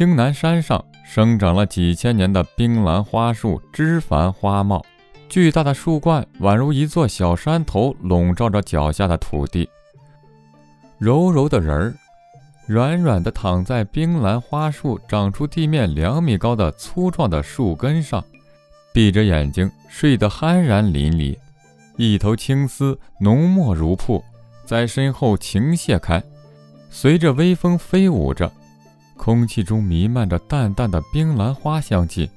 青南山上生长了几千年的冰兰花树，枝繁花茂，巨大的树冠宛如一座小山头，笼罩着脚下的土地。柔柔的人儿，软软的躺在冰兰花树长出地面两米高的粗壮的树根上，闭着眼睛睡得酣然淋漓，一头青丝浓墨如瀑，在身后倾泻开，随着微风飞舞着。空气中弥漫着淡淡的冰兰花香气。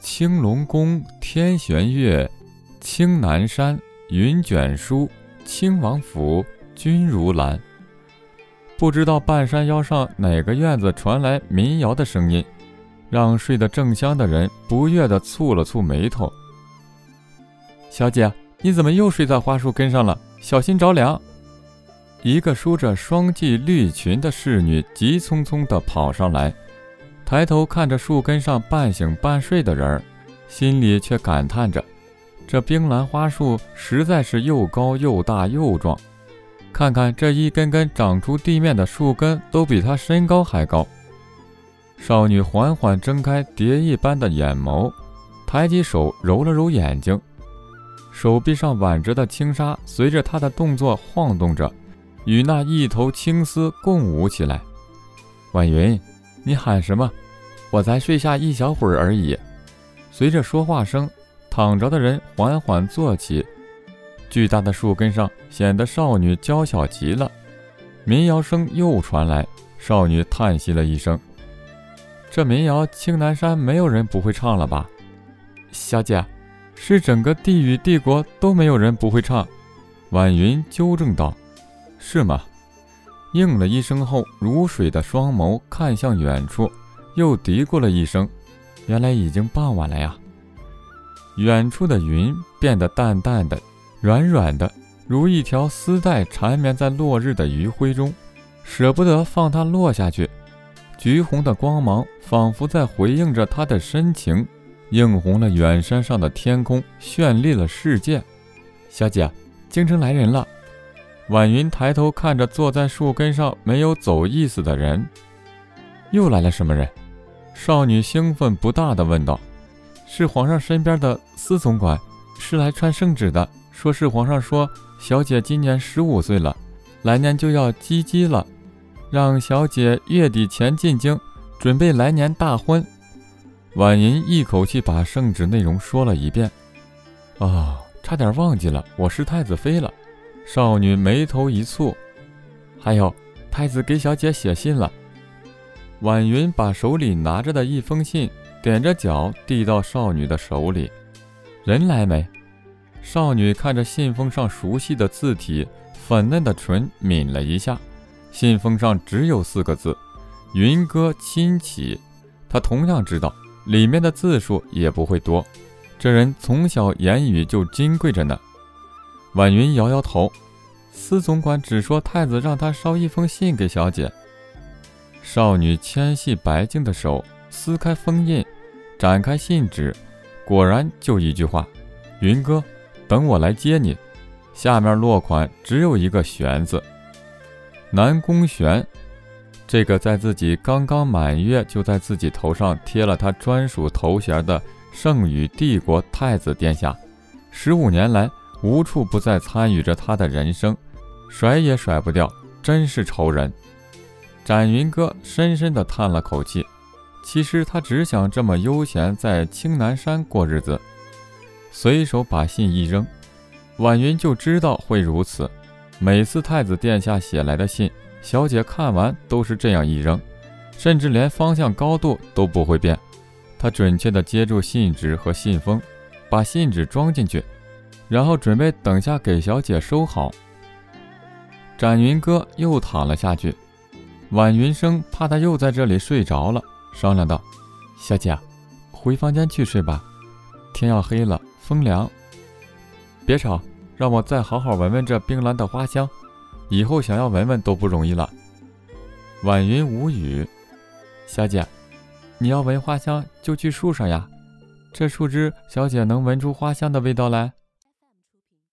青龙宫天玄月，青南山云卷舒，青王府君如兰。不知道半山腰上哪个院子传来民谣的声音，让睡得正香的人不悦地蹙了蹙眉头。小姐，你怎么又睡在花树根上了？小心着凉！一个梳着双髻绿裙的侍女急匆匆地跑上来，抬头看着树根上半醒半睡的人儿，心里却感叹着：这冰兰花树实在是又高又大又壮。看看这一根根长出地面的树根，都比她身高还高。少女缓缓睁开蝶一般的眼眸，抬起手揉了揉眼睛，手臂上挽着的轻纱随着她的动作晃动着。与那一头青丝共舞起来。婉云，你喊什么？我才睡下一小会儿而已。随着说话声，躺着的人缓缓坐起。巨大的树根上显得少女娇小极了。民谣声又传来，少女叹息了一声：“这民谣青南山没有人不会唱了吧？”小姐，是整个地狱帝国都没有人不会唱。婉云纠正道。是吗？应了一声后，如水的双眸看向远处，又嘀咕了一声：“原来已经傍晚了呀。”远处的云变得淡淡的、软软的，如一条丝带缠绵在落日的余晖中，舍不得放它落下去。橘红的光芒仿佛在回应着他的深情，映红了远山上的天空，绚丽了世界。小姐，京城来人了。婉云抬头看着坐在树根上没有走意思的人，又来了什么人？少女兴奋不大地问道：“是皇上身边的司总管，是来传圣旨的。说是皇上说，小姐今年十五岁了，来年就要及笄了，让小姐月底前进京，准备来年大婚。”婉云一口气把圣旨内容说了一遍。啊，差点忘记了，我是太子妃了。少女眉头一蹙，还有太子给小姐写信了。婉云把手里拿着的一封信踮着脚递到少女的手里。人来没？少女看着信封上熟悉的字体，粉嫩的唇抿了一下。信封上只有四个字：“云歌亲启。”她同样知道里面的字数也不会多。这人从小言语就金贵着呢。婉云摇摇头，司总管只说太子让他捎一封信给小姐。少女纤细白净的手撕开封印，展开信纸，果然就一句话：“云哥，等我来接你。”下面落款只有一个“玄”字。南宫玄，这个在自己刚刚满月就在自己头上贴了他专属头衔的圣宇帝国太子殿下，十五年来。无处不在参与着他的人生，甩也甩不掉，真是愁人。展云哥深深地叹了口气，其实他只想这么悠闲在青南山过日子。随手把信一扔，婉云就知道会如此。每次太子殿下写来的信，小姐看完都是这样一扔，甚至连方向高度都不会变。她准确地接住信纸和信封，把信纸装进去。然后准备等下给小姐收好。展云哥又躺了下去，婉云生怕他又在这里睡着了，商量道：“小姐，回房间去睡吧，天要黑了，风凉。别吵，让我再好好闻闻这冰兰的花香，以后想要闻闻都不容易了。”婉云无语。小姐，你要闻花香就去树上呀，这树枝小姐能闻出花香的味道来。